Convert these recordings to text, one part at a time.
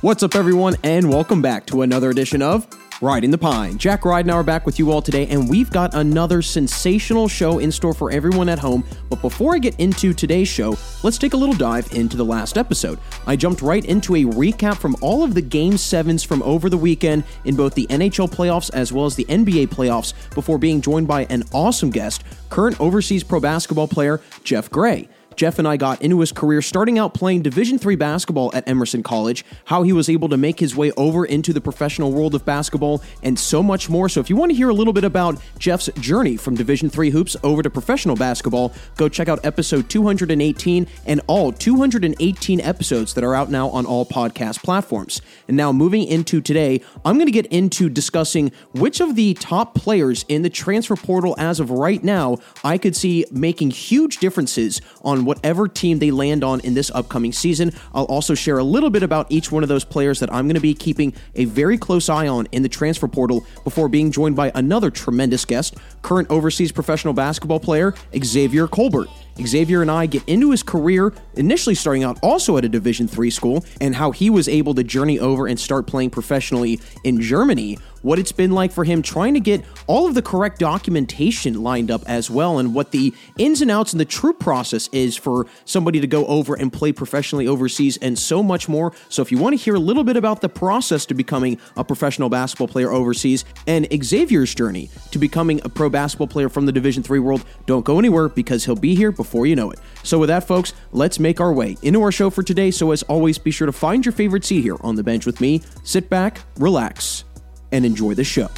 What's up, everyone, and welcome back to another edition of Riding the Pine. Jack Ride and I are back with you all today, and we've got another sensational show in store for everyone at home. But before I get into today's show, let's take a little dive into the last episode. I jumped right into a recap from all of the Game 7s from over the weekend in both the NHL playoffs as well as the NBA playoffs before being joined by an awesome guest, current overseas pro basketball player Jeff Gray. Jeff and I got into his career starting out playing Division 3 basketball at Emerson College, how he was able to make his way over into the professional world of basketball, and so much more. So if you want to hear a little bit about Jeff's journey from Division 3 hoops over to professional basketball, go check out episode 218 and all 218 episodes that are out now on all podcast platforms. And now moving into today, I'm going to get into discussing which of the top players in the transfer portal as of right now I could see making huge differences on whatever team they land on in this upcoming season. I'll also share a little bit about each one of those players that I'm going to be keeping a very close eye on in the transfer portal before being joined by another tremendous guest, current overseas professional basketball player Xavier Colbert. Xavier and I get into his career, initially starting out also at a Division 3 school, and how he was able to journey over and start playing professionally in Germany, what it's been like for him trying to get all of the correct documentation lined up as well, and what the ins and outs and the true process is for somebody to go over and play professionally overseas, and so much more. So, if you want to hear a little bit about the process to becoming a professional basketball player overseas and Xavier's journey to becoming a pro basketball player from the Division 3 world, don't go anywhere because he'll be here before you know it. So, with that, folks, let's make our way into our show for today. So, as always, be sure to find your favorite seat here on the bench with me, sit back, relax, and enjoy the show.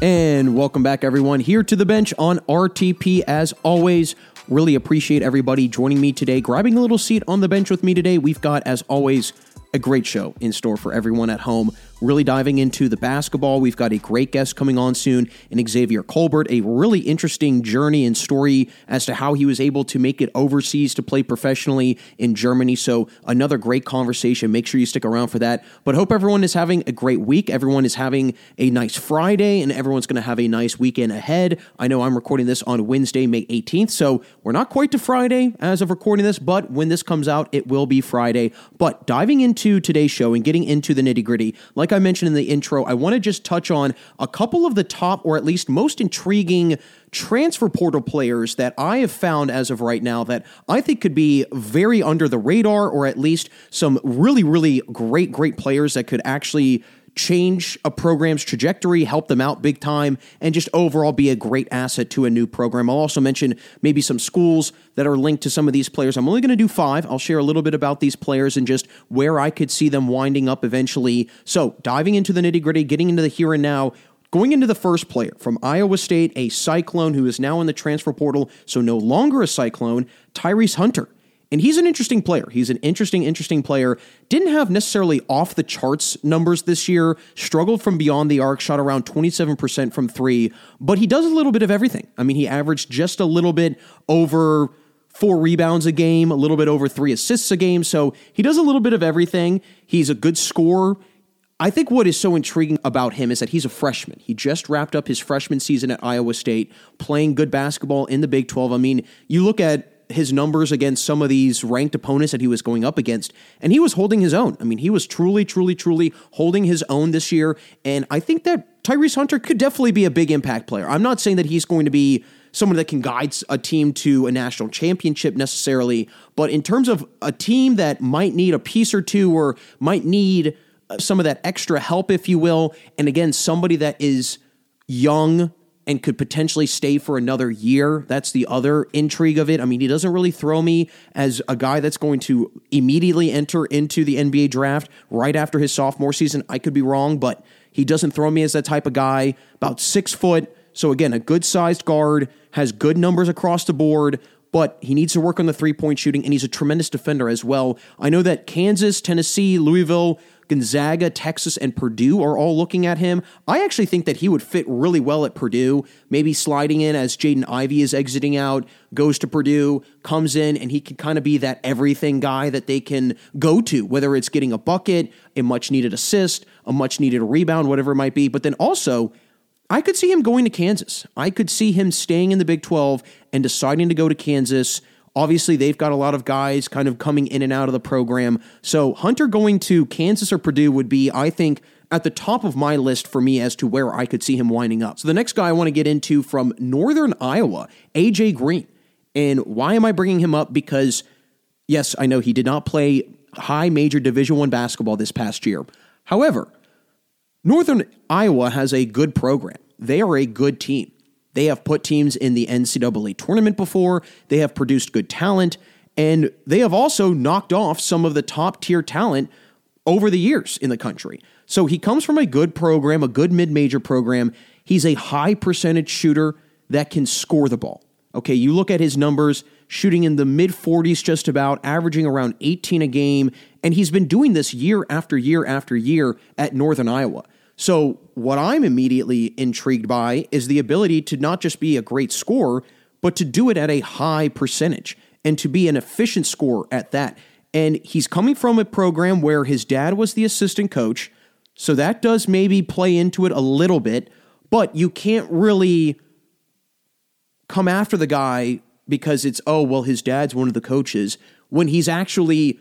And welcome back, everyone, here to the bench on RTP. As always, really appreciate everybody joining me today, grabbing a little seat on the bench with me today. We've got, as always, a great show in store for everyone at home. Really diving into the basketball. We've got a great guest coming on soon in Xavier Colbert, a really interesting journey and story as to how he was able to make it overseas to play professionally in Germany. So, another great conversation. Make sure you stick around for that. But hope everyone is having a great week. Everyone is having a nice Friday, and everyone's going to have a nice weekend ahead. I know I'm recording this on Wednesday, May 18th, so we're not quite to Friday as of recording this, but when this comes out, it will be Friday. But diving into today's show and getting into the nitty gritty, like I mentioned in the intro, I want to just touch on a couple of the top or at least most intriguing transfer portal players that I have found as of right now that I think could be very under the radar or at least some really, really great, great players that could actually change a program's trajectory, help them out big time, and just overall be a great asset to a new program. I'll also mention maybe some schools that are linked to some of these players. I'm only going to do five. I'll share a little bit about these players and just where I could see them winding up eventually. So, diving into the nitty gritty, getting into the here and now. Going into the first player from Iowa State, a Cyclone who is now in the transfer portal, so no longer a Cyclone, Tyrese Hunter. And he's an interesting player. He's an interesting, interesting player. Didn't have necessarily off the charts numbers this year, struggled from beyond the arc, shot around 27% from three, but he does a little bit of everything. I mean, he averaged just a little bit over four rebounds a game, a little bit over three assists a game. So he does a little bit of everything. He's a good scorer. I think what is so intriguing about him is that he's a freshman. He just wrapped up his freshman season at Iowa State, playing good basketball in the Big 12. I mean, you look at his numbers against some of these ranked opponents that he was going up against, and he was holding his own. I mean, he was truly, truly, truly holding his own this year. And I think that Tyrese Hunter could definitely be a big impact player. I'm not saying that he's going to be someone that can guide a team to a national championship necessarily, but in terms of a team that might need a piece or two or might need uh, some of that extra help, if you will, and again, somebody that is young and could potentially stay for another year. That's the other intrigue of it. I mean, he doesn't really throw me as a guy that's going to immediately enter into the NBA draft right after his sophomore season. I could be wrong, but he doesn't throw me as that type of guy. About six foot. So, again, a good sized guard, has good numbers across the board, but he needs to work on the three point shooting, and he's a tremendous defender as well. I know that Kansas, Tennessee, Louisville, Gonzaga, Texas, and Purdue are all looking at him. I actually think that he would fit really well at Purdue, maybe sliding in as Jaden Ivey is exiting out, goes to Purdue, comes in, and he can kind of be that everything guy that they can go to, whether it's getting a bucket, a much needed assist, a much needed rebound, whatever it might be. But then also, I could see him going to Kansas. I could see him staying in the Big 12 and deciding to go to Kansas. Obviously, they've got a lot of guys kind of coming in and out of the program. So, Hunter going to Kansas or Purdue would be, I think, at the top of my list for me as to where I could see him winding up. So, the next guy I want to get into from Northern Iowa, AJ Green. And why am I bringing him up? Because, yes, I know he did not play high major Division One basketball this past year. However, Northern Iowa has a good program. They are a good team. They have put teams in the NCAA tournament before, they have produced good talent, and they have also knocked off some of the top tier talent over the years in the country. So he comes from a good program, a good mid major program. He's a high percentage shooter that can score the ball. Okay, you look at his numbers, shooting in the mid 40s just about, averaging around 18 a game, and he's been doing this year after year after year at Northern Iowa. So, what I'm immediately intrigued by is the ability to not just be a great scorer, but to do it at a high percentage and to be an efficient scorer at that. And he's coming from a program where his dad was the assistant coach, so that does maybe play into it a little bit, but you can't really come after the guy because it's, oh, well, his dad's one of the coaches, when he's actually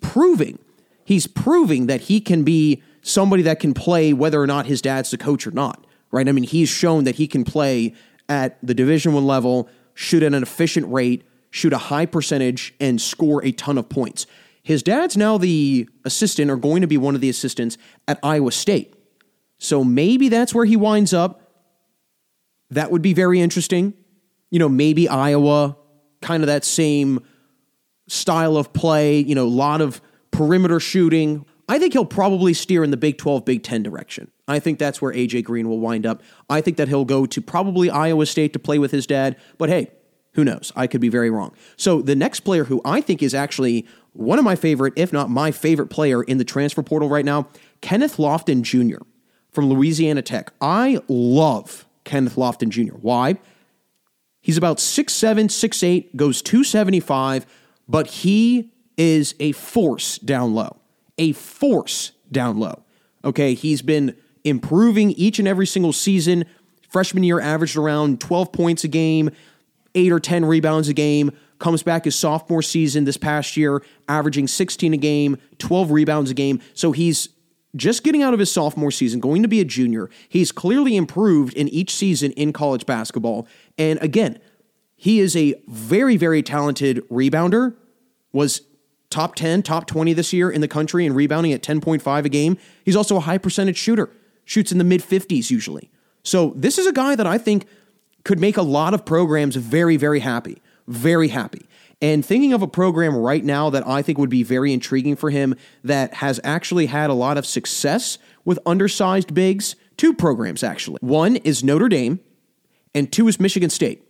proving, he's proving that he can be somebody that can play whether or not his dad's the coach or not, right? I mean, he's shown that he can play at the Division One level, shoot at an efficient rate, shoot a high percentage, and score a ton of points. His dad's now the assistant, or going to be one of the assistants at Iowa State. So maybe that's where he winds up. That would be very interesting. You know, maybe Iowa, kind of that same style of play, you know, a lot of perimeter shooting. I think he'll probably steer in the Big 12, Big 10 direction. I think that's where AJ Green will wind up. I think that he'll go to probably Iowa State to play with his dad, but hey, who knows? I could be very wrong. So the next player who I think is actually one of my favorite, if not my favorite player in the transfer portal right now, Kenneth Lofton Jr. from Louisiana Tech. I love Kenneth Lofton Jr. Why? He's about 6'7, 6'8, goes 275, but he is a force down low. A force down low. Okay, he's been improving each and every single season. Freshman year averaged around 12 points a game, 8 or 10 rebounds a game. Comes back his sophomore season this past year, averaging 16 a game, 12 rebounds a game. So he's just getting out of his sophomore season, going to be a junior. He's clearly improved in each season in college basketball. And again, he is a very, very talented rebounder, was top 10, top 20 this year in the country and rebounding at 10.5 a game. He's also a high percentage shooter, shoots in the mid 50s usually. So this is a guy that I think could make a lot of programs very, very happy. Very happy. And thinking of a program right now that I think would be very intriguing for him that has actually had a lot of success with undersized bigs, two programs actually. One is Notre Dame, and two is Michigan State.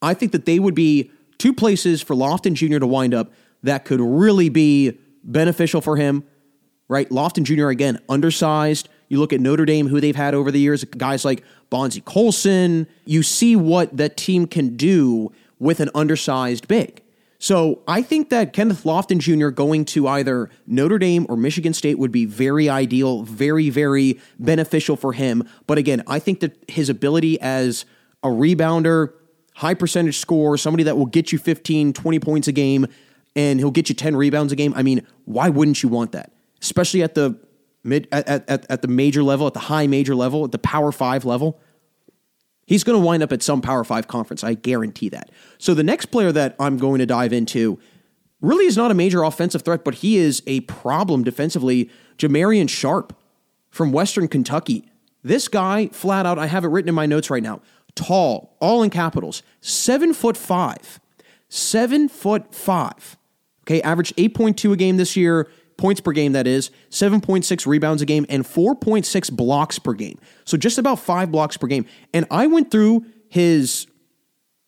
I think that they would be two places for Lofton Jr. to wind up that could really be beneficial for him, right? Lofton Jr., again, undersized. You look at Notre Dame, who they've had over the years, guys like Bonzie Colson. You see what that team can do with an undersized big. So I think that Kenneth Lofton Jr. going to either Notre Dame or Michigan State would be very ideal, very, very beneficial for him. But again, I think that his ability as a rebounder, high percentage score, somebody that will get you 15, 20 points a game, and he'll get you 10 rebounds a game. I mean, why wouldn't you want that? Especially at the mid at, at, at the major level, at the high major level, at the power five level. He's going to wind up at some Power Five conference. I guarantee that. So the next player that I'm going to dive into really is not a major offensive threat, but he is a problem defensively. Jamarion Sharp from Western Kentucky. This guy, flat out, I have it written in my notes right now. Tall, all in capitals, seven foot five. Seven foot five. Okay, averaged 8.2 a game this year, points per game, that is, 7.6 rebounds a game, and 4.6 blocks per game. So just about five blocks per game. And I went through his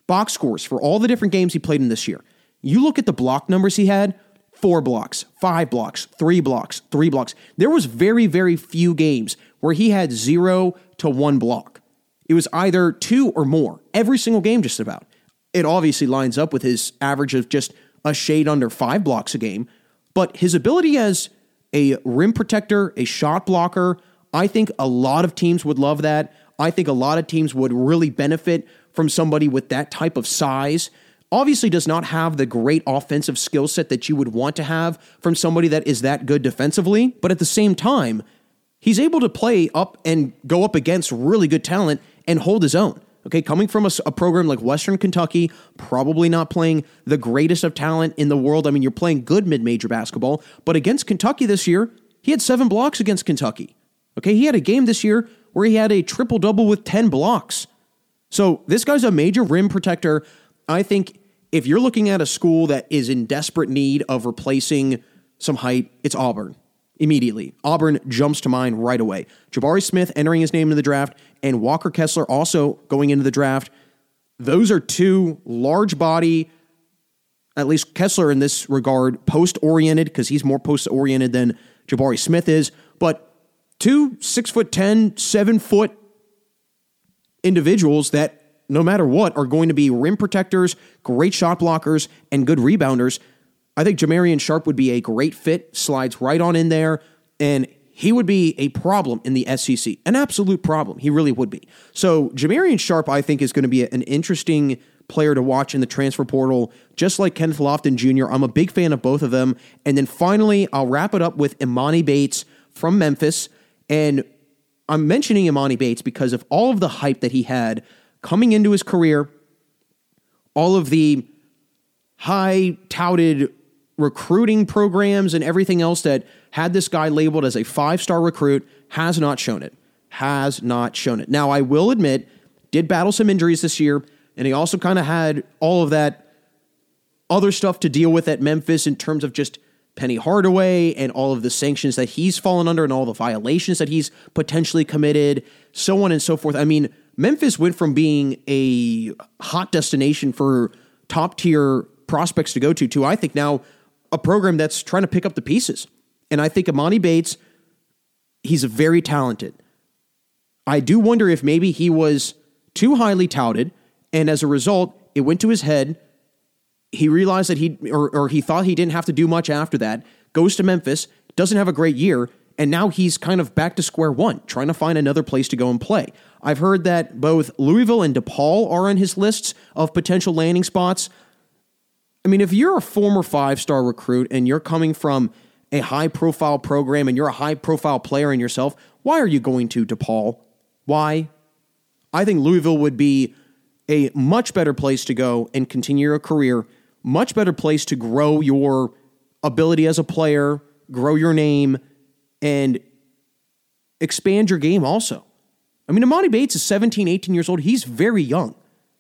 box scores for all the different games he played in this year. You look at the block numbers he had four blocks, five blocks, three blocks, three blocks. There was very, very few games where he had zero to one block. It was either two or more every single game, just about. It obviously lines up with his average of just a shade under five blocks a game, but his ability as a rim protector, a shot blocker, I think a lot of teams would love that. I think a lot of teams would really benefit from somebody with that type of size. Obviously, does not have the great offensive skill set that you would want to have from somebody that is that good defensively, but at the same time, he's able to play up and go up against really good talent and hold his own. Okay, coming from a program like Western Kentucky, probably not playing the greatest of talent in the world. I mean, you're playing good mid major basketball, but against Kentucky this year, he had seven blocks against Kentucky. Okay, he had a game this year where he had a triple double with 10 blocks. So this guy's a major rim protector. I think if you're looking at a school that is in desperate need of replacing some height, it's Auburn. Immediately. Auburn jumps to mind right away. Jabari Smith entering his name into the draft and Walker Kessler also going into the draft. Those are two large body, at least Kessler in this regard, post oriented, because he's more post oriented than Jabari Smith is, but two six foot ten, seven foot individuals that no matter what are going to be rim protectors, great shot blockers, and good rebounders. I think Jamarion Sharp would be a great fit, slides right on in there, and he would be a problem in the SEC. An absolute problem. He really would be. So Jamarion Sharp, I think, is going to be an interesting player to watch in the transfer portal, just like Kenneth Lofton Jr. I'm a big fan of both of them. And then finally, I'll wrap it up with Emoni Bates from Memphis. And I'm mentioning Emoni Bates because of all of the hype that he had coming into his career, all of the high touted recruiting programs and everything else that had this guy labeled as a five star recruit has not shown it. Has not shown it. Now, I will admit, did battle some injuries this year, and he also kind of had all of that other stuff to deal with at Memphis in terms of just Penny Hardaway and all of the sanctions that he's fallen under and all the violations that he's potentially committed, so on and so forth. I mean, Memphis went from being a hot destination for top tier prospects to go to to I think now a program that's trying to pick up the pieces. And I think Emoni Bates, he's very talented. I do wonder if maybe he was too highly touted, and as a result, it went to his head. He realized that he or, or he thought he didn't have to do much after that. Goes to Memphis, doesn't have a great year, and now he's kind of back to square one, trying to find another place to go and play. I've heard that both Louisville and DePaul are on his lists of potential landing spots. I mean, if you're a former five star recruit and you're coming from a high profile program and you're a high profile player in yourself, why are you going to DePaul? Why? I think Louisville would be a much better place to go and continue your career, much better place to grow your ability as a player, grow your name, and expand your game also. I mean, Emoni Bates is 17, 18 years old. He's very young.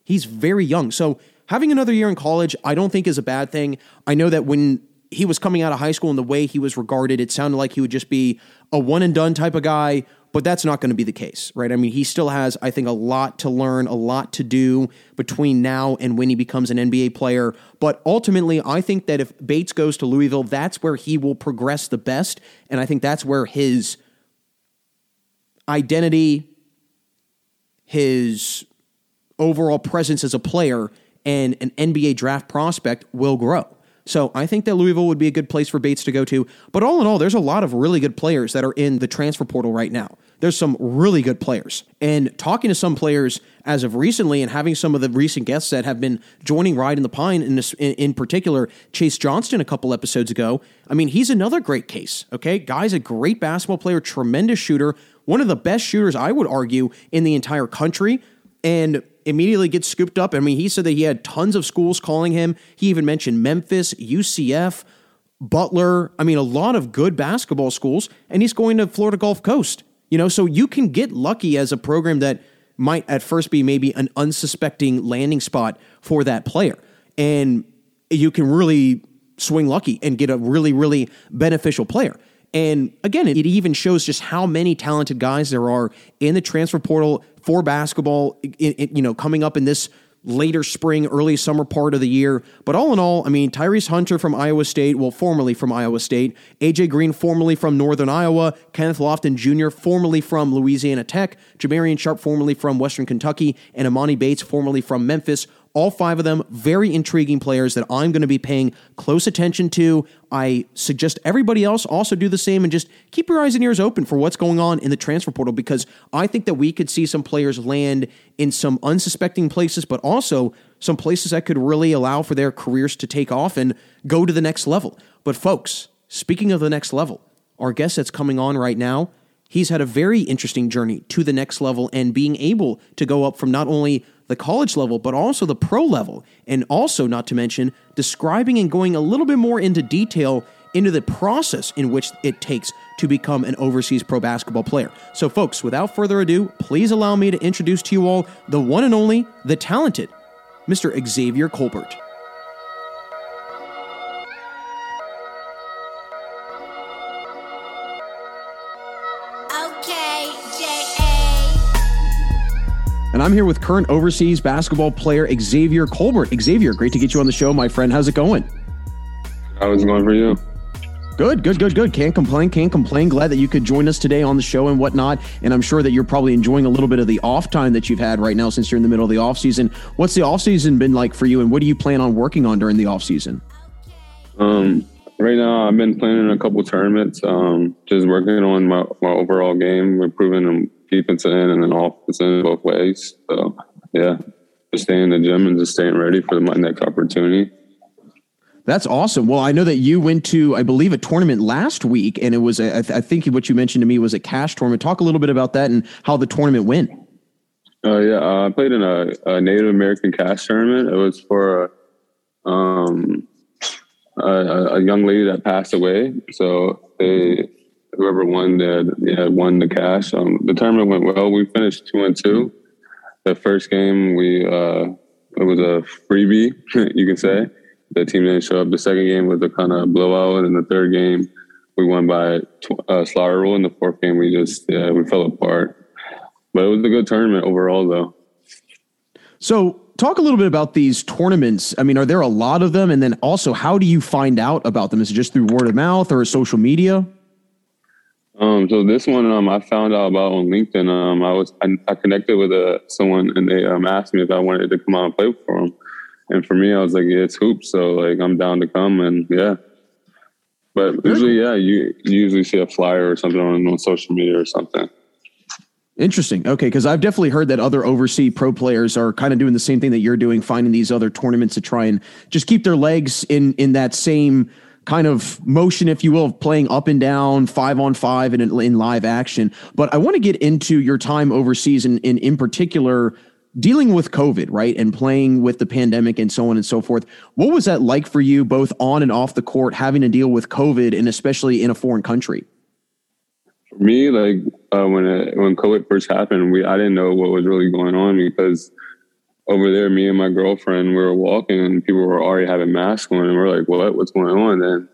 He's very young. So having another year in college, I don't think is a bad thing. I know that when he was coming out of high school and the way he was regarded, it sounded like he would just be a one and done type of guy, but that's not going to be the case, right? I mean, he still has, I think, a lot to learn, a lot to do between now and when he becomes an NBA player. But ultimately, I think that if Bates goes to Louisville, that's where he will progress the best. And I think that's where his identity, his overall presence as a player and an NBA draft prospect will grow. So I think that Louisville would be a good place for Bates to go to. But all in all, there's a lot of really good players that are in the transfer portal right now. There's some really good players. And talking to some players as of recently and having some of the recent guests that have been joining Riding the Pine, in, this, in, in particular, Chase Johnston a couple episodes ago, I mean, he's another great case, okay? Guy's a great basketball player, tremendous shooter, one of the best shooters, I would argue, in the entire country. And immediately gets scooped up. I mean, he said that he had tons of schools calling him. He even mentioned Memphis, UCF, Butler. I mean, a lot of good basketball schools, and he's going to Florida Gulf Coast. You know, so you can get lucky as a program that might at first be maybe an unsuspecting landing spot for that player. And you can really swing lucky and get a really, really beneficial player. And again, it even shows just how many talented guys there are in the transfer portal for basketball. You know, coming up in this later spring, early summer part of the year. But all in all, I mean, Tyrese Hunter from Iowa State, well, formerly from Iowa State, AJ Green, formerly from Northern Iowa, Kenneth Lofton Jr., formerly from Louisiana Tech, Jamarion Sharp, formerly from Western Kentucky, and Emoni Bates, formerly from Memphis. All five of them, very intriguing players that I'm going to be paying close attention to. I suggest everybody else also do the same and just keep your eyes and ears open for what's going on in the transfer portal because I think that we could see some players land in some unsuspecting places, but also some places that could really allow for their careers to take off and go to the next level. But, folks, speaking of the next level, our guest that's coming on right now, he's had a very interesting journey to the next level and being able to go up from not only the college level, but also the pro level. And also, not to mention, describing and going a little bit more into detail into the process in which it takes to become an overseas pro basketball player. So, folks, without further ado, please allow me to introduce to you all the one and only, the talented Mr. Xavier Colbert. And I'm here with current overseas basketball player Xavier Colbert. Xavier, great to get you on the show, my friend. How's it going? How's it going for you? Good, good, good, good. Can't complain, can't complain. Glad that you could join us today on the show and whatnot. And I'm sure that you're probably enjoying a little bit of the off time that you've had right now since you're in the middle of the off season. What's the off season been like for you, and what do you plan on working on during the off season? Um, right now, I've been playing in a couple tournaments. Um, just working on my, my overall game, improving defense end and then offense end both ways. So yeah, just staying in the gym and just staying ready for my next opportunity. That's awesome. Well, I know that you went to, I believe, a tournament last week, and it was, a, I, th- I think what you mentioned to me was a cash tournament. Talk a little bit about that and how the tournament went. Uh, yeah, uh, I played in a, a Native American cash tournament. It was for a, um, a, a young lady that passed away. So they whoever won the yeah won the cash. Um, the tournament went well. We finished two and two. The first game we uh, it was a freebie, you can say. The team didn't show up. The second game was a kind of blowout, and the third game we won by tw- uh, slaughter rule. In the fourth game, we just yeah we fell apart. But it was a good tournament overall, though. So, talk a little bit about these tournaments. I mean, are there a lot of them? And then also, how do you find out about them? Is it just through word of mouth or social media? Um, so this one, um, I found out about on LinkedIn. Um, I was I, I connected with uh, someone, and they um, asked me if I wanted to come out and play for them. And for me, I was like, yeah, it's hoops, so like I'm down to come, and yeah. But usually, yeah, you, you usually see a flyer or something on, on social media or something. Interesting. Okay, because I've definitely heard that other overseas pro players are kind of doing the same thing that you're doing, finding these other tournaments to try and just keep their legs in in that same kind of motion, if you will, of playing up and down, five on five, and in, in live action. But I want to get into your time overseas, and in, in particular, dealing with COVID, right, and playing with the pandemic and so on and so forth. What was that like for you, both on and off the court, having to deal with COVID, and especially in a foreign country? For me, like uh, when it, when COVID first happened, we I didn't know what was really going on because over there, me and my girlfriend, we were walking and people were already having masks on, and we're like, "What? What's going on?" Then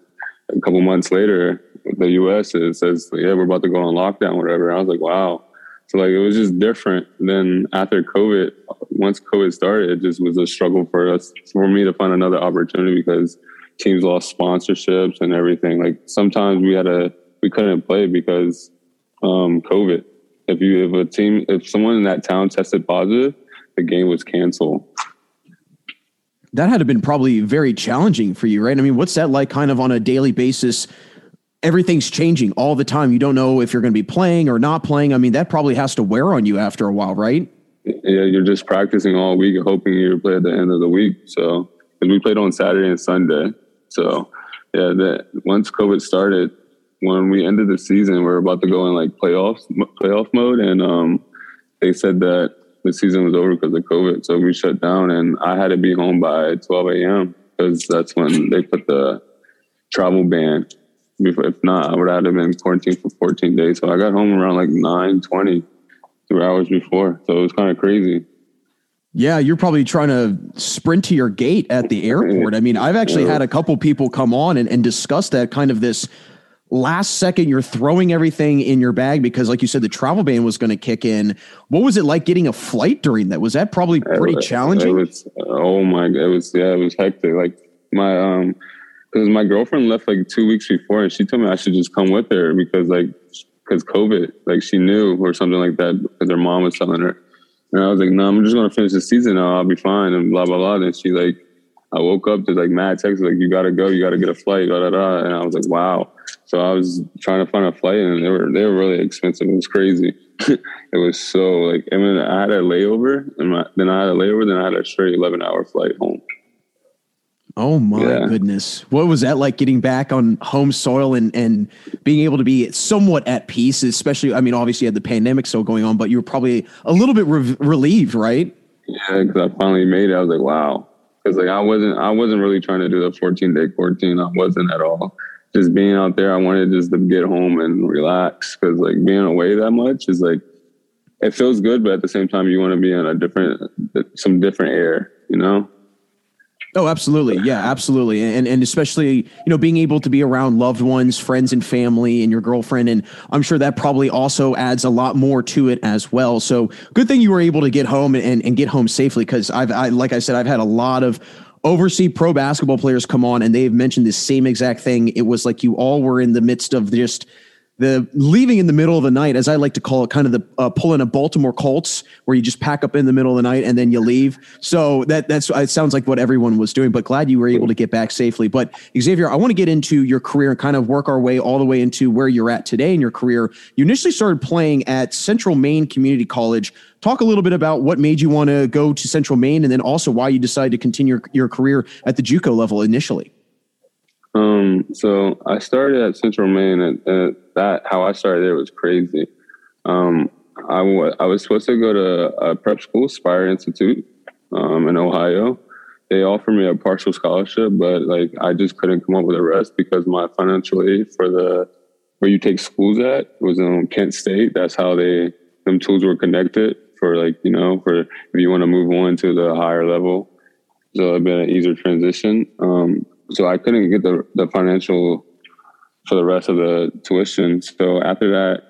a couple months later, the U.S. says, "Yeah, we're about to go on lockdown, whatever." I was like, "Wow." So like it was just different. Then after COVID, once COVID started, it just was a struggle for us for me to find another opportunity because teams lost sponsorships and everything. Like sometimes we had to we couldn't play because um, COVID. If you if a team if someone in that town tested positive, the game was canceled. That had to been probably very challenging for you, right? I mean, what's that like kind of on a daily basis? Everything's changing all the time. You don't know if you're going to be playing or not playing. I mean, that probably has to wear on you after a while, right? Yeah, you're just practicing all week, hoping you play at the end of the week. So, because we played on Saturday and Sunday. So, yeah, that once COVID started, when we ended the season, we are about to go in like playoffs, playoff mode, and um, they said that the season was over because of COVID. So we shut down, and I had to be home by 12 a.m. because that's when they put the travel ban. If not, I would have been quarantined for 14 days. So I got home around like 9, 20, two hours before. So it was kind of crazy. Yeah, you're probably trying to sprint to your gate at the airport. I mean, I've actually had a couple people come on and, and discuss that kind of this last second you're throwing everything in your bag because like you said the travel ban was going to kick in. What was it like getting a flight during that? Was that probably pretty it, challenging? it was, oh my god, it was yeah it was hectic. Like my um because my girlfriend left like two weeks before and she told me i should just come with her because like because covid like she knew or something like that because her mom was telling her. And i was like no i'm just going to finish the season now i'll be fine and blah blah blah. And she like I woke up to like mad texts like you gotta go, you gotta get a flight, da da da. And I was like, wow. So I was trying to find a flight and they were they were really expensive. It was crazy. it was so like I mean I had a layover and my, then I had a layover, then I had a straight eleven hour flight home. Oh my yeah. goodness. What was that like getting back on home soil and, and being able to be somewhat at peace, especially, I mean, obviously you had the pandemic still going on, but you were probably a little bit re- relieved, right? Yeah, because I finally made it. I was like, wow, because like I wasn't I wasn't really trying to do the 14 day quarantine. I wasn't at all. Just being out there, I wanted just to get home and relax because like being away that much is like it feels good, but at the same time you want to be in a different some different air, you know. Oh, absolutely. Yeah, absolutely. And and especially, you know, being able to be around loved ones, friends and family and your girlfriend. And I'm sure that probably also adds a lot more to it as well. So good thing you were able to get home and, and get home safely because I've I like I said, I've had a lot of overseas pro basketball players come on and they've mentioned the same exact thing. It was like you all were in the midst of just the leaving in the middle of the night, as I like to call it, kind of the uh, pulling a Baltimore Colts, where you just pack up in the middle of the night and then you leave. So that that's it sounds like what everyone was doing. But glad you were able to get back safely. But Xavier, I want to get into your career and kind of work our way all the way into where you're at today in your career. You initially started playing at Central Maine Community College. Talk a little bit about what made you want to go to Central Maine, and then also why you decided to continue your, your career at the JUCO level initially. Um, so I started at Central Maine, at, and that how I started there was crazy. Um, I, w- I was supposed to go to a prep school, Spire Institute, um, in Ohio. They offered me a partial scholarship, but like I just couldn't come up with the rest because my financial aid for the where you take schools at was in Kent State. That's how they them tools were connected for like you know for if you want to move on to the higher level. So it'd been an easier transition. Um, so I couldn't get the the financial for the rest of the tuition. So after that,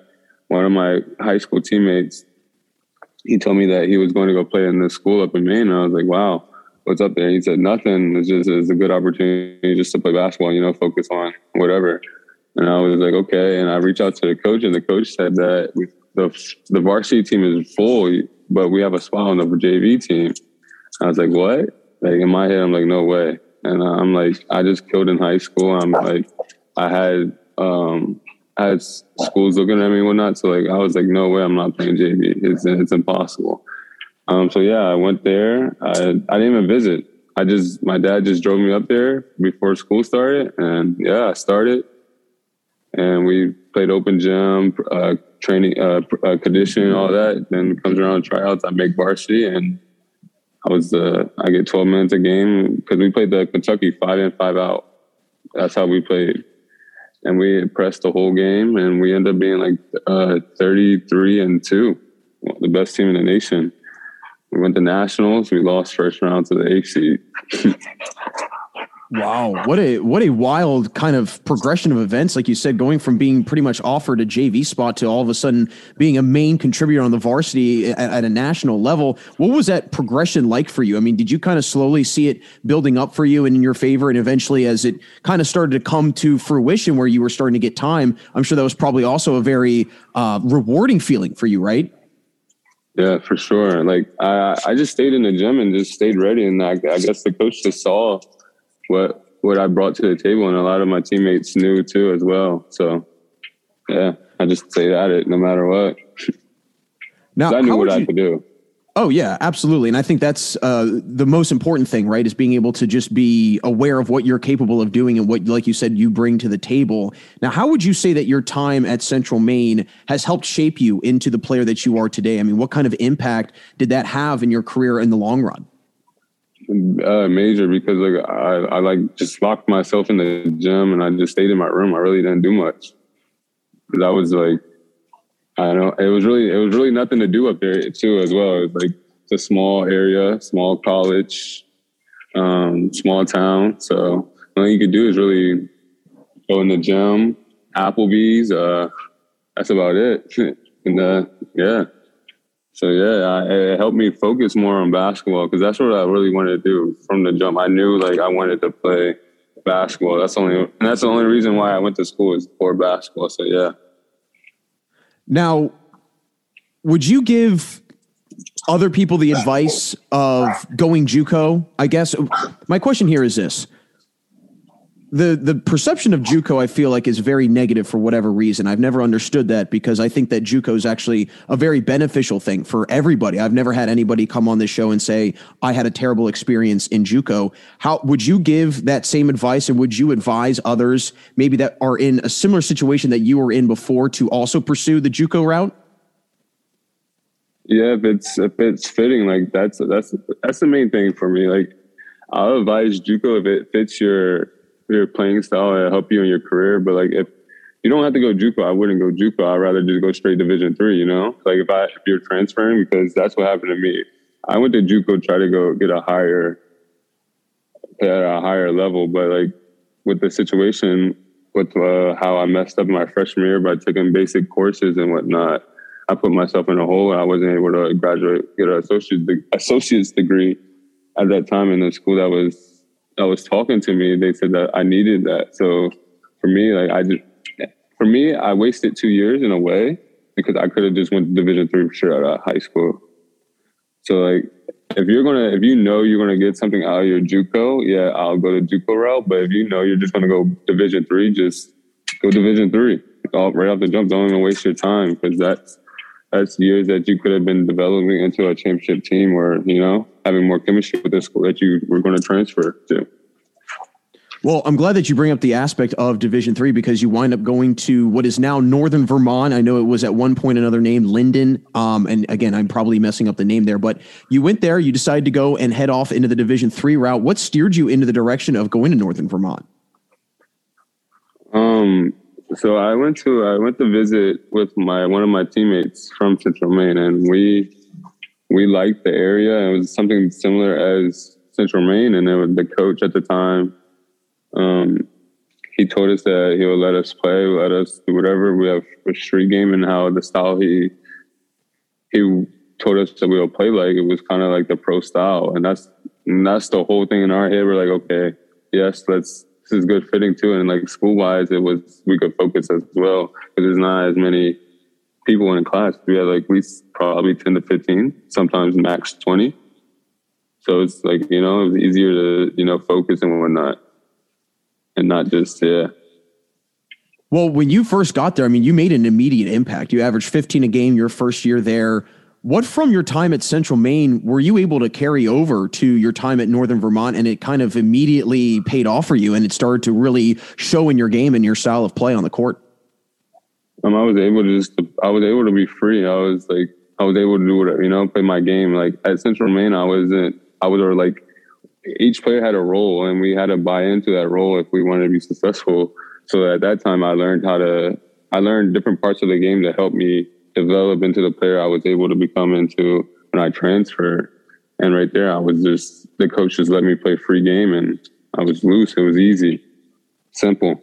one of my high school teammates, he told me that he was going to go play in this school up in Maine. And I was like, wow, what's up there? He said, nothing. It's just it's a good opportunity just to play basketball, you know, focus on whatever. And I was like, okay. And I reached out to the coach, and the coach said that the the varsity team is full, but we have a spot on the JV team. I was like, what? Like in my head, I'm like, no way. And I'm like, I just killed in high school. I'm like, I had um, I had schools looking at me and whatnot. So like, I was like, no way, I'm not playing JV. It's it's impossible. Um, so yeah, I went there. I I didn't even visit. I just my dad just drove me up there before school started, and yeah, I started. And we played open gym, uh, training, uh, uh, conditioning, all that. Then comes around tryouts, I make varsity, and I was uh, I get 12 minutes a game because we played the Kentucky five in, five out. That's how we played, and we pressed the whole game, and we ended up being like uh, 33 and two, the best team in the nation. We went to nationals. We lost first round to the seed. Wow, what a what a wild kind of progression of events, like you said, going from being pretty much offered a JV spot to all of a sudden being a main contributor on the varsity at, at, a national level. What was that progression like for you? I mean, did you kind of slowly see it building up for you and in your favor, and eventually, as it kind of started to come to fruition, where you were starting to get time? I'm sure that was probably also a very uh, rewarding feeling for you, right? Yeah, for sure. Like I, I just stayed in the gym and just stayed ready, and I, I guess the coach just saw what what I brought to the table, and a lot of my teammates knew too as well. So, yeah, I just stayed at it no matter what. Now, I knew what I could do. Oh yeah, absolutely, and I think that's uh, the most important thing, right? Is being able to just be aware of what you're capable of doing and what, like you said, you bring to the table. Now, how would you say that your time at Central Maine has helped shape you into the player that you are today? I mean, what kind of impact did that have in your career in the long run? Uh, major because like I, I like just locked myself in the gym and I just stayed in my room. I really didn't do much. I was like, I don't know. It was really, it was really nothing to do up there too as well. It was like it's a small area, small college, um, small town. So all you could do is really go in the gym, Applebee's. Uh, that's about it. and uh, yeah, so yeah, I, it helped me focus more on basketball because that's what I really wanted to do from the jump. I knew like I wanted to play basketball. That's only and that's the only reason why I went to school is for basketball. So yeah. Now, would you give other people the advice of going JUCO? I guess my question here is this: the the perception of JUCO, I feel like, is very negative for whatever reason. I've never understood that because I think that JUCO is actually a very beneficial thing for everybody. I've never had anybody come on this show and say I had a terrible experience in JUCO. How would you give that same advice, and would you advise others maybe that are in a similar situation that you were in before to also pursue the JUCO route? Yeah, if it's if it's fitting, like that's that's that's the main thing for me. Like I'll advise JUCO if it fits your your playing style and help you in your career. But like if you don't have to go JUCO, I wouldn't go JUCO. I'd rather just go straight Division three. You know, like if I if you're transferring because that's what happened to me. I went to JUCO try to go get a higher at a higher level, but like with the situation with uh, how I messed up my freshman year by taking basic courses and whatnot, I put myself in a hole and I wasn't able to graduate, get an associate's, associate's degree at that time in the school that was that was talking to me, they said that I needed that. So for me, like I just, for me, I wasted two years in a way because I could have just went to Division three for sure out of high school. So like, if you're gonna, if you know you're gonna get something out of your JUCO, yeah, I'll go to JUCO route. But if you know you're just gonna go Division three, just go Division three. Right off the jump, don't even waste your time because that's that's years that you could have been developing into a championship team or, you know, having more chemistry with the school that you were going to transfer to. Well, I'm glad that you bring up the aspect of Division Three because you wind up going to what is now Northern Vermont. I know it was at one point another name, Lyndon. Um, and again, I'm probably messing up the name there, but you went there. You decided to go and head off into the Division Three route. What steered you into the direction of going to Northern Vermont? Um, so I went to I went to visit with my one of my teammates from Central Maine, and we we liked the area. It was something similar as Central Maine, and the coach at the time, um, he told us that he would let us play, let us do whatever. We have a street game, and how the style he he told us that we would play like it was kind of like the pro style, and that's and that's the whole thing in our head. We're like, okay, yes, let's this is good fitting too. And like school wise, it was we could focus as well because there's not as many people in class. We had like at least probably ten to fifteen, sometimes max twenty. So it's like you know it was easier to you know focus and whatnot, and not just yeah. Well, when you first got there, I mean, you made an immediate impact. You averaged 15 a game your first year there. What from your time at Central Maine were you able to carry over to your time at Northern Vermont and it kind of immediately paid off for you and it started to really show in your game and your style of play on the court? Um, I was able to just, I was able to be free. I was like, I was able to do whatever, you know, play my game. Like at Central Maine, I wasn't, I was like, each player had a role and we had to buy into that role if we wanted to be successful. So at that time, I learned how to, I learned different parts of the game to help me develop into the player I was able to become into when I transferred. And right there, I was just, the coach just let me play free game and I was loose. It was easy, simple.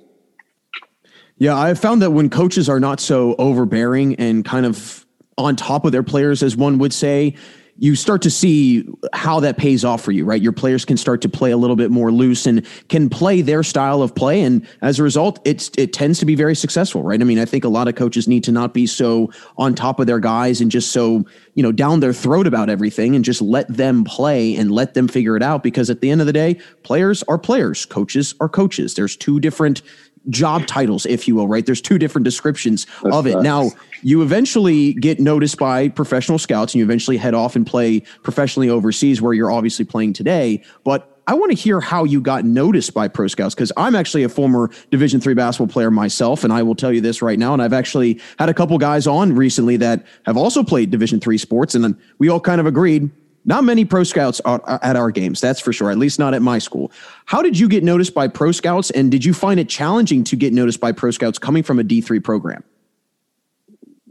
Yeah, I found that when coaches are not so overbearing and kind of on top of their players, as one would say, you start to see how that pays off for you, right? Your players can start to play a little bit more loose and can play their style of play. And as a result, it's, it tends to be very successful, right? I mean, I think a lot of coaches need to not be so on top of their guys and just so, you know, down their throat about everything and just let them play and let them figure it out. Because at the end of the day, players are players, coaches are coaches. There's two different job titles, if you will, right? There's two different descriptions That's of it. Now, you eventually get noticed by professional scouts and you eventually head off and play professionally overseas where you're obviously playing today. But I want to hear how you got noticed by pro scouts because I'm actually a former Division three basketball player myself, and I will tell you this right now. And I've actually had a couple guys on recently that have also played Division three sports, and we all kind of agreed not many pro scouts are at our games, that's for sure, at least not at my school. How did you get noticed by pro scouts, and did you find it challenging to get noticed by pro scouts coming from a D3 program?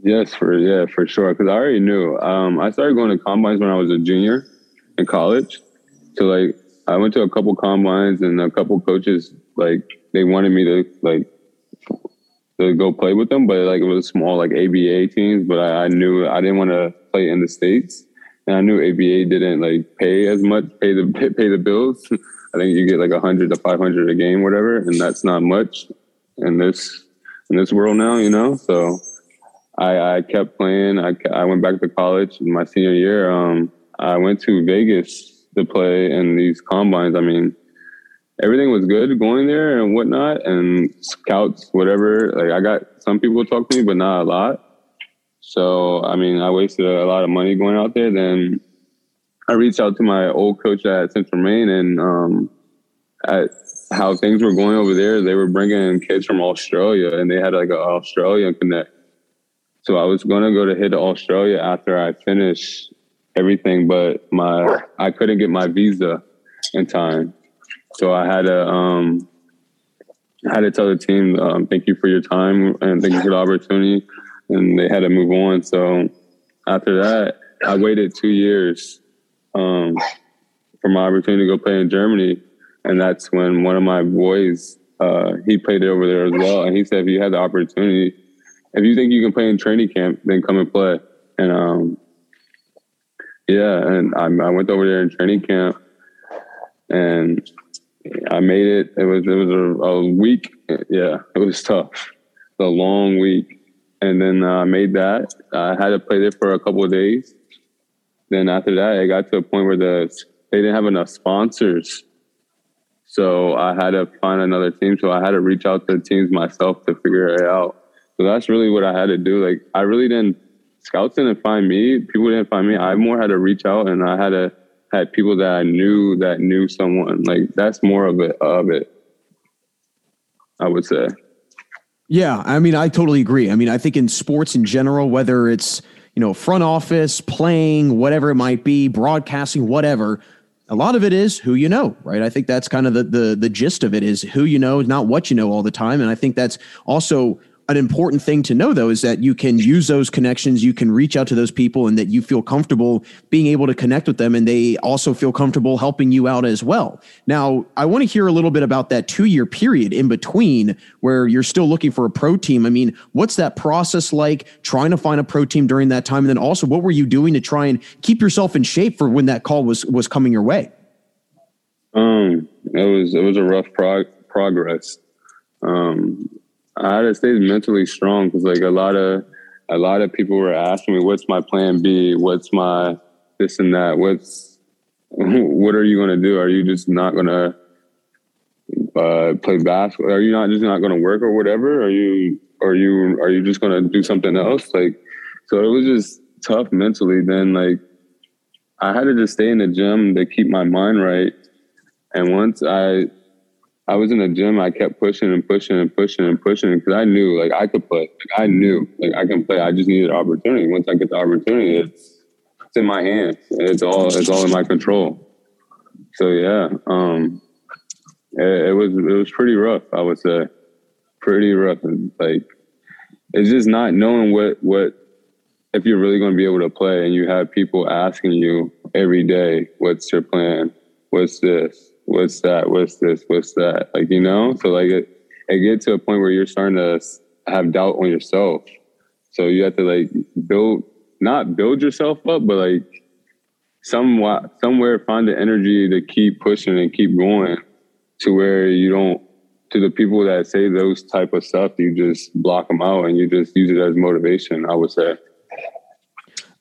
Yes, for yeah, for sure. Because I already knew. Um, I started going to combines when I was a junior in college. So like, I went to a couple combines, and a couple coaches like they wanted me to like to go play with them, but like it was small like ABA teams. But I, I knew I didn't want to play in the states, and I knew ABA didn't like pay as much, pay the pay the bills. I think you get like a hundred to five hundred a game, whatever, and that's not much in this in this world now, you know. So I, I kept playing. I, I went back to college in my senior year. Um, I went to Vegas to play in these combines. I mean, everything was good going there and whatnot, and scouts, whatever. Like I got some people talk to me, but not a lot. So I mean, I wasted a lot of money going out there. Then I reached out to my old coach at Central Maine, and um, at how things were going over there, they were bringing in kids from Australia, and they had like an Australian connect. So I was gonna go to hit Australia after I finished everything, but my I couldn't get my visa in time. So I had to um, I had to tell the team, um, thank you for your time and thank you for the opportunity. And they had to move on. So after that, I waited two years um, for my opportunity to go play in Germany. And that's when one of my boys, uh, he played it over there as well. And he said, if you had the opportunity, if you think you can play in training camp, then come and play. And um, yeah, and I, I went over there in training camp, and I made it. It was it was a, a week. Yeah, it was tough. a long week, and then uh, I made that. I had to play there for a couple of days. Then after that, it got to a point where the they didn't have enough sponsors, so I had to find another team. So I had to reach out to teams myself to figure it out. So that's really what I had to do. Like I really didn't. Scouts didn't find me. People didn't find me. I more had to reach out, and I had to had people that I knew that knew someone. Like that's more of it of it. I would say. Yeah, I mean, I totally agree. I mean, I think in sports in general, whether it's you know front office, playing, whatever it might be, broadcasting, whatever. A lot of it is who you know, right? I think that's kind of the the the gist of it is who you know, not what you know all the time. And I think that's also an important thing to know though is that you can use those connections you can reach out to those people and that you feel comfortable being able to connect with them and they also feel comfortable helping you out as well. Now i want to hear a little bit about that two year period in between where you're still looking for a pro team. I mean what's that process like trying to find a pro team during that time? And then also what were you doing to try and keep yourself in shape for when that call was was coming your way? Um it was it was a rough prog- progress. Um I had to stay mentally strong because like a lot of a lot of people were asking me, "What's my plan B? What's my this and that? What's what are you going to do? Are you just not going to uh, play basketball? Are you not just not going to work or whatever? Are you are you are you just going to do something else? Like, so it was just tough mentally. Then like I had to just stay in the gym to keep my mind right. And once I I was in the gym. I kept pushing and pushing and pushing and pushing because I knew like I could play. Like I knew like I can play. I just needed opportunity. Once I get the opportunity, it's it's in my hands. It's all it's all in my control. So yeah, um, it, it was it was pretty rough. I would say pretty rough. Like it's just not knowing what what if you're really going to be able to play, and you have people asking you every day, "What's your plan? What's this?" What's that? What's this? What's that? Like, you know? So like it, it get to a point where you're starting to have doubt on yourself. So you have to like build, not build yourself up, but like somewhat, somewhere find the energy to keep pushing and keep going to where you don't, to the people that say those type of stuff, you just block them out and you just use it as motivation, I would say.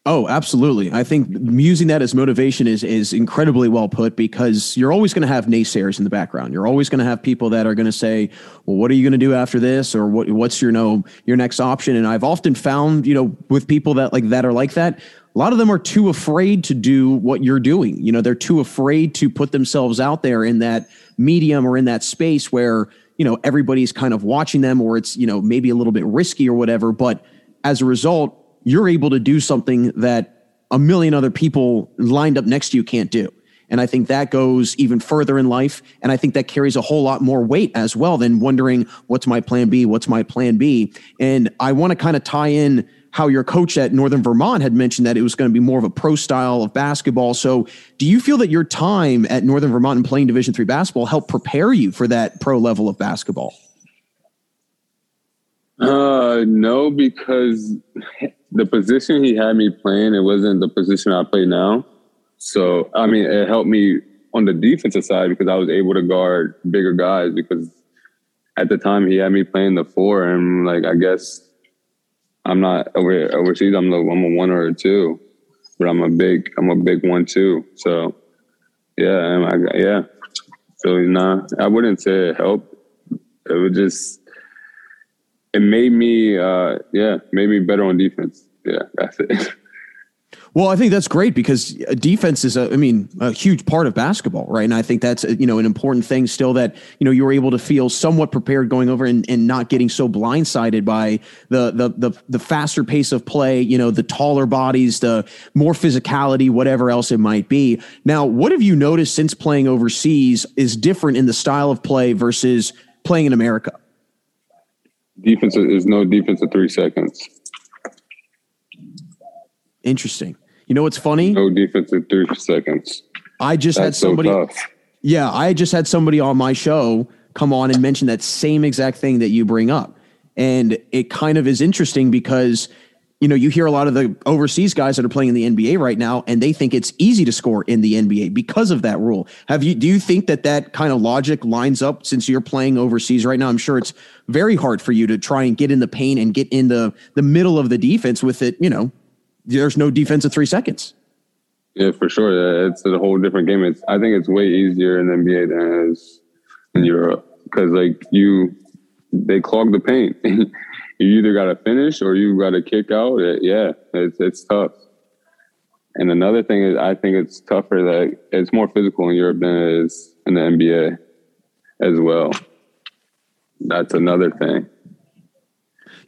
Oh, absolutely. I think using that as motivation is is incredibly well put because you're always going to have naysayers in the background. You're always going to have people that are going to say, "Well, what are you going to do after this?" or "What what's your you know your next option?" And I've often found, you know, with people that like that are like that, a lot of them are too afraid to do what you're doing. You know, they're too afraid to put themselves out there in that medium or in that space where, you know, everybody's kind of watching them or it's, you know, maybe a little bit risky or whatever, but as a result, you're able to do something that a million other people lined up next to you can't do. And I think that goes even further in life. And I think that carries a whole lot more weight as well than wondering, what's my plan B? What's my plan B? And I want to kind of tie in how your coach at Northern Vermont had mentioned that it was going to be more of a pro style of basketball. So do you feel that your time at Northern Vermont and playing Division three basketball helped prepare you for that pro level of basketball? Uh, no, because the position he had me playing, it wasn't the position I play now. So, I mean, it helped me on the defensive side because I was able to guard bigger guys because at the time he had me playing the four and like, I guess I'm not over overseas. I'm the, I'm a one or a two, but I'm a big, I'm a big one too. So yeah, I, yeah. So nah, I wouldn't say it helped. It would just, it made me, uh, yeah, made me better on defense. Yeah, that's it. Well, I think that's great because defense is a, I mean, a huge part of basketball, right? And I think that's, you know, an important thing still that, you know, you were able to feel somewhat prepared going over and, and not getting so blindsided by the, the, the, the faster pace of play, you know, the taller bodies, the more physicality, whatever else it might be. Now, what have you noticed since playing overseas is different in the style of play versus playing in America? Defense is no defense of three seconds. Interesting. You know what's funny? No defense in three seconds. I just had That's so somebody. tough. yeah, I just had somebody on my show come on and mention that same exact thing that you bring up, and it kind of is interesting because you know you hear a lot of the overseas guys that are playing in the NBA right now, and they think it's easy to score in the NBA because of that rule. Have you? Do you think that that kind of logic lines up since you're playing overseas right now? I'm sure it's very hard for you to try and get in the paint and get in the the middle of the defense with it. You know, there's no defense of three seconds. Yeah, for sure. Uh, it's a whole different game. It's I think it's way easier in NBA than it is in Europe because like you, they clog the paint. you either got to finish or you got to kick out. Yeah, it's it's tough. And another thing is, I think it's tougher that it's more physical in Europe than it is in the NBA as well. That's another thing.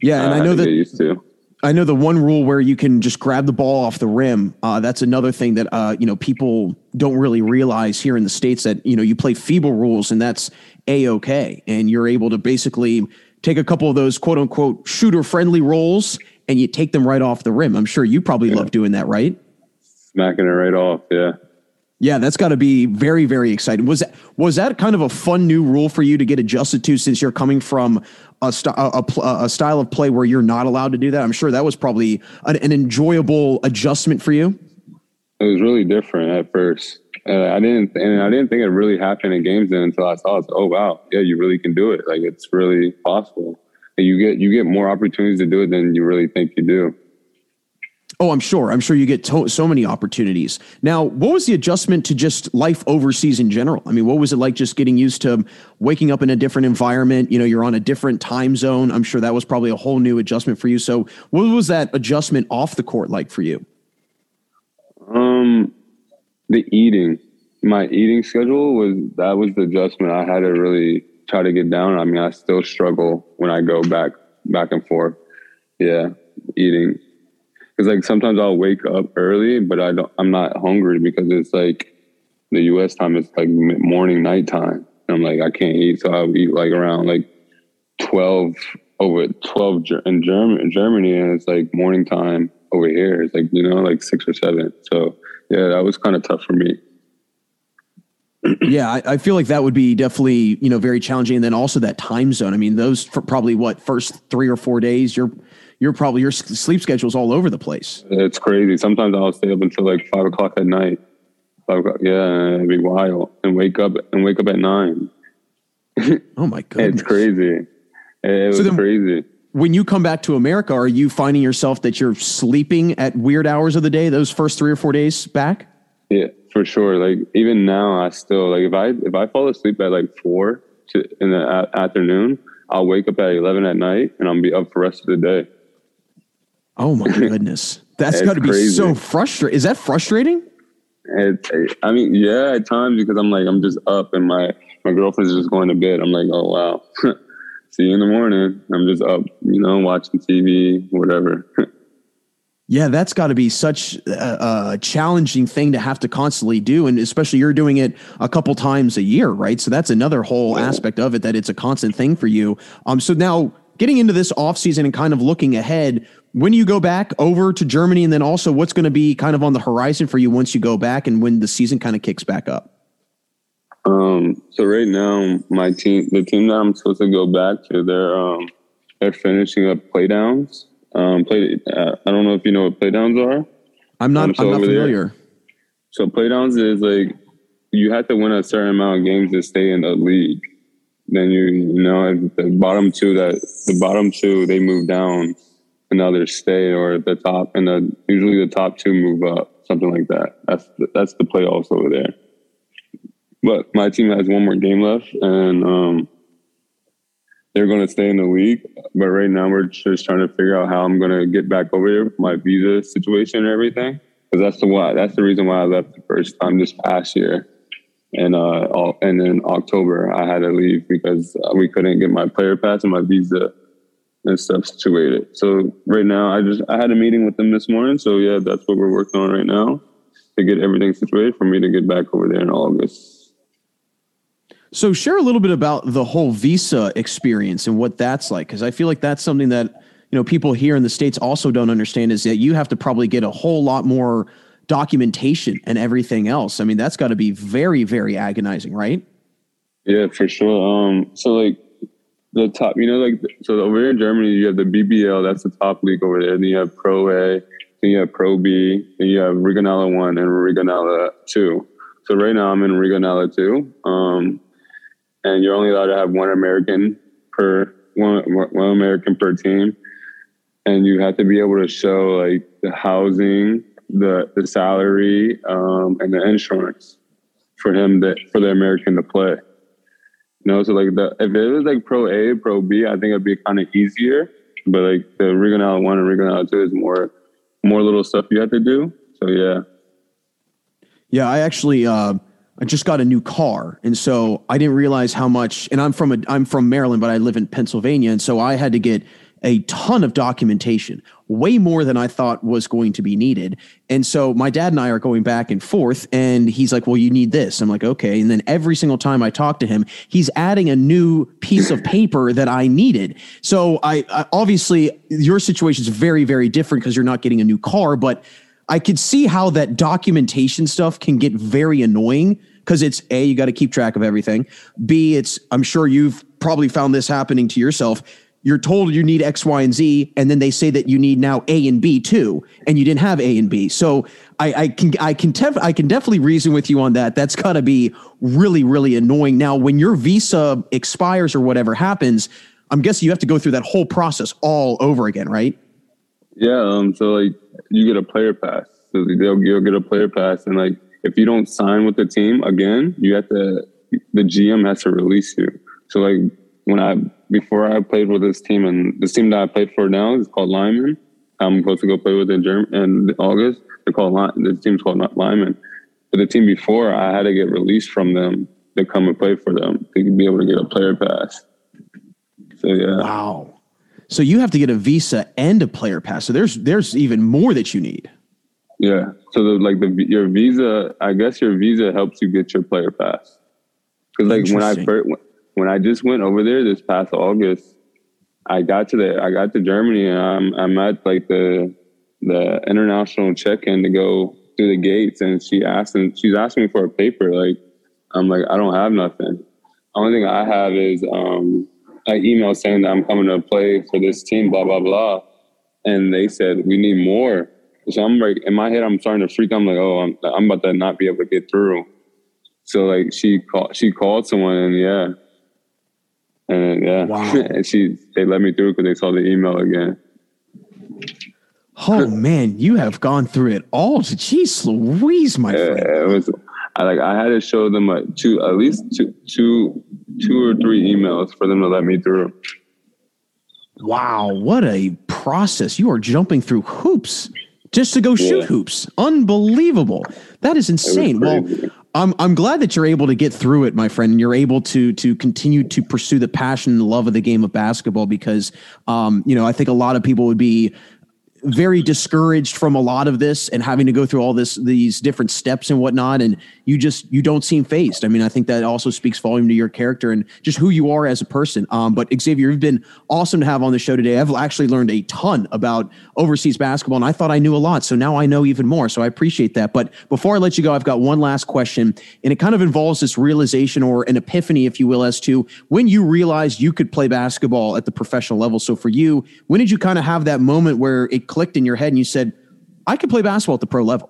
Yeah, and I had know that used to. I know the one rule where you can just grab the ball off the rim. Uh, that's another thing that uh, you know people don't really realize here in the states that you know you play FIBA rules and that's a okay, and you're able to basically take a couple of those quote unquote shooter friendly rolls and you take them right off the rim. I'm sure you probably love doing that, right? Smacking it right off. Yeah. Yeah, that's got to be very, very exciting. Was that was that kind of a fun new rule for you to get adjusted to since you're coming from a, st- a, a, a style of play where you're not allowed to do that? I'm sure that was probably an, an enjoyable adjustment for you. it was really different at first. Uh, I didn't, and I didn't think it really happened in games then until I saw it. Oh wow, yeah, you really can do it. Like it's really possible. And you get you get more opportunities to do it than you really think you do. Oh, I'm sure. I'm sure you get to- so many opportunities. Now, what was the adjustment to just life overseas in general? I mean, what was it like just getting used to waking up in a different environment? You know, you're on a different time zone. I'm sure that was probably a whole new adjustment for you. So, what was that adjustment off the court like for you? Um, the eating, my eating schedule was that was the adjustment I had to really try to get down. I mean, I still struggle when I go back back and forth. Yeah, eating because like sometimes I'll wake up early, but I don't. I'm not hungry because it's like the U.S. time. It's like morning, night time. I'm like I can't eat, so I'll eat like around like twelve over twelve in Germany, in Germany, and it's like morning time over here. It's like you know like six or seven. So yeah, that was kind of tough for me. yeah, I, I feel like that would be definitely you know very challenging, and then also that time zone. I mean, those for probably what first three or four days, you're you're probably your sleep schedule's all over the place. It's crazy. Sometimes I'll stay up until like five o'clock at night. Five o'clock, yeah, it'd be wild, and wake up and wake up at nine. Oh my god, It's crazy. It was So then- crazy. When you come back to America, are you finding yourself that you're sleeping at weird hours of the day those first three or four days back? Yeah, for sure. Like even now, I still like if I if I fall asleep at like four to in the a- afternoon, I'll wake up at eleven at night, and I'll be up for the rest of the day. Oh my goodness, that's got to be crazy. so frustrating. Is that frustrating? It, I mean, yeah, at times because I'm like I'm just up, and my my girlfriend's just going to bed. I'm like, oh wow, see you in the morning. I'm just up, you know, watching TV, whatever. Yeah, that's got to be such a, a challenging thing to have to constantly do, and especially you're doing it a couple times a year, right? So that's another whole aspect of it that it's a constant thing for you. Um, so now getting into this off season and kind of looking ahead, when you go back over to Germany, and then also what's going to be kind of on the horizon for you once you go back and when the season kind of kicks back up. Um, so right now, my team, the team that I'm supposed to go back to, they're um, they're finishing up playdowns. Um, play. Uh, I don't know if you know what playdowns are. I'm not. Um, so I'm not over there- familiar. So playdowns is like you have to win a certain amount of games to stay in the league. Then you you know the bottom two that the bottom two they move down, another the stay, or the top and the usually the top two move up, something like that. That's the, that's the playoffs over there. But my team has one more game left, and um, they're going to stay in the league. But right now, we're just trying to figure out how I'm going to get back over here, my visa situation and everything. Because that's the why. That's the reason why I left the first time this past year, and uh, all, and in October I had to leave because uh, we couldn't get my player pass and my visa and stuff situated. So right now, I just I had a meeting with them this morning. So yeah, that's what we're working on right now to get everything situated for me to get back over there in August. So share a little bit about the whole visa experience and what that's like, because I feel like that's something that you know people here in the states also don't understand is that you have to probably get a whole lot more documentation and everything else. I mean, that's got to be very, very agonizing, right? Yeah, for sure. Um, so like the top, you know, like so over here in Germany, you have the BBL, that's the top league over there. Then you have Pro A, then you have Pro B, then you have Regionale One and Regionale Two. So right now I'm in Regionale Two, um, and you're only allowed to have one American per one one American per team, and you have to be able to show like the housing, the the salary, um, and the insurance for him that for the American to play. You know, so like the if it was like pro A, pro B, I think it'd be kind of easier. But like the Regional one and Regional two is more more little stuff you have to do. So yeah. Yeah, I actually uh, I just got a new car, and so I didn't realize how much. And I'm from a I'm from Maryland, but I live in Pennsylvania, and so I had to get a ton of documentation, way more than I thought was going to be needed. And so my dad and I are going back and forth, and he's like, "Well, you need this." I'm like, "Okay." And then every single time I talk to him, he's adding a new piece of paper that I needed. So I, I obviously your situation is very very different because you're not getting a new car, but I could see how that documentation stuff can get very annoying because it's A, you got to keep track of everything. B, it's, I'm sure you've probably found this happening to yourself. You're told you need X, Y, and Z, and then they say that you need now A and B too, and you didn't have A and B. So I, I can I can tef- I can definitely reason with you on that. That's got to be really really annoying. Now, when your visa expires or whatever happens, I'm guessing you have to go through that whole process all over again, right? Yeah, um, so like you get a player pass. So they'll you'll get a player pass, and like if you don't sign with the team again, you have to. The GM has to release you. So like when I before I played with this team, and this team that I played for now is called Lyman. I'm supposed to go play with in Germ in August. They're called Ly- the team's called not Lyman. But the team before, I had to get released from them to come and play for them to be able to get a player pass. So yeah. Wow. So you have to get a visa and a player pass. So there's there's even more that you need. Yeah. So the, like the your visa, I guess your visa helps you get your player pass. Because like when I first when I just went over there this past August, I got to the I got to Germany and I'm I'm at like the the international check-in to go through the gates and she asked and she's asking me for a paper like I'm like I don't have nothing. Only thing I have is um I emailed saying that I'm coming to play for this team blah blah blah and they said we need more. So I'm like in my head I'm starting to freak. I'm like oh I'm I'm about to not be able to get through. So like she called she called someone and yeah. And yeah, Wow. and she they let me through because they saw the email again. Oh man, you have gone through it all. Jeez Louise, my Yeah, friend. it was I like I had to show them like two at least two two two or three emails for them to let me through. Wow, what a process. You are jumping through hoops just to go shoot hoops. Unbelievable. That is insane. Well. I'm I'm glad that you're able to get through it, my friend, and you're able to to continue to pursue the passion and love of the game of basketball because um, you know, I think a lot of people would be very discouraged from a lot of this and having to go through all this these different steps and whatnot and you just you don't seem phased. I mean i think that also speaks volume to your character and just who you are as a person. Um, but xavier you've been awesome to have on the show today. I've actually learned a ton about overseas basketball and i thought i knew a lot so now i know even more so i appreciate that. But before i let you go i've got one last question and it kind of involves this realization or an epiphany if you will as to when you realized you could play basketball at the professional level. So for you when did you kind of have that moment where it clicked in your head and you said, I could play basketball at the pro level?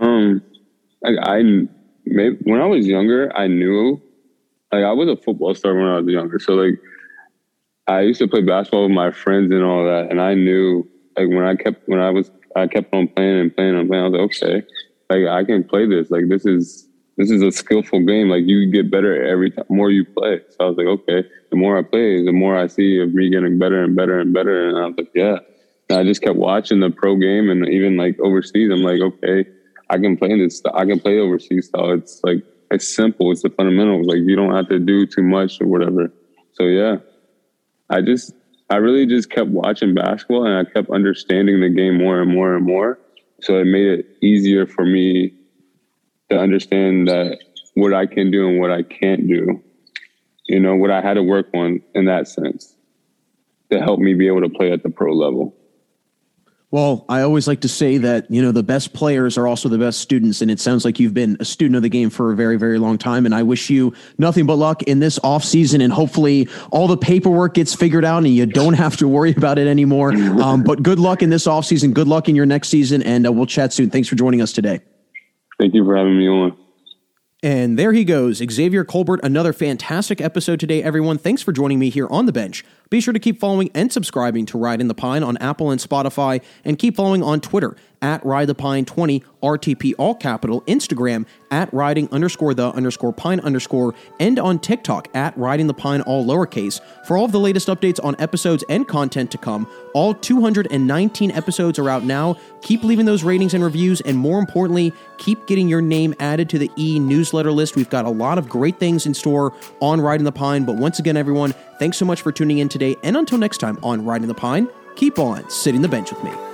Um, I, I maybe, when I was younger, I knew, like I was a football star when I was younger. So like, I used to play basketball with my friends and all that, and I knew like when I kept when I was I kept on playing and playing and playing. I was like, okay, like I can play this. Like this is this is a skillful game. Like you get better every time more you play. So I was like, okay, the more I play, the more I see of me getting better and better and better. And I was like, yeah. And I just kept watching the pro game and even like overseas. I'm like, okay, I can play this. I can play overseas style. It's like it's simple. It's the fundamentals. Like you don't have to do too much or whatever. So yeah, I just I really just kept watching basketball and I kept understanding the game more and more and more. So it made it easier for me to understand that what I can do and what I can't do. You know, what I had to work on in that sense to help me be able to play at the pro level. Well, I always like to say that, you know, the best players are also the best students. And it sounds like you've been a student of the game for a very, very long time. And I wish you nothing but luck in this off season. And hopefully all the paperwork gets figured out and you don't have to worry about it anymore. Um, but good luck in this off season. Good luck in your next season. And uh, we'll chat soon. Thanks for joining us today. Thank you for having me on. And there he goes, Xavier Colbert. Another fantastic episode today, everyone. Thanks for joining me here on the bench. Be sure to keep following and subscribing to Riding the Pine on Apple and Spotify, and keep following on Twitter at Ride the Pine 20, RTP all capital, Instagram at riding underscore the underscore pine underscore, and on TikTok at riding the pine all lowercase for all of the latest updates on episodes and content to come. All 219 episodes are out now. Keep leaving those ratings and reviews, and more importantly, keep getting your name added to the e newsletter list. We've got a lot of great things in store on Riding the Pine. But once again, everyone, thanks so much for tuning in today. And until next time on Riding the Pine, keep on sitting the bench with me.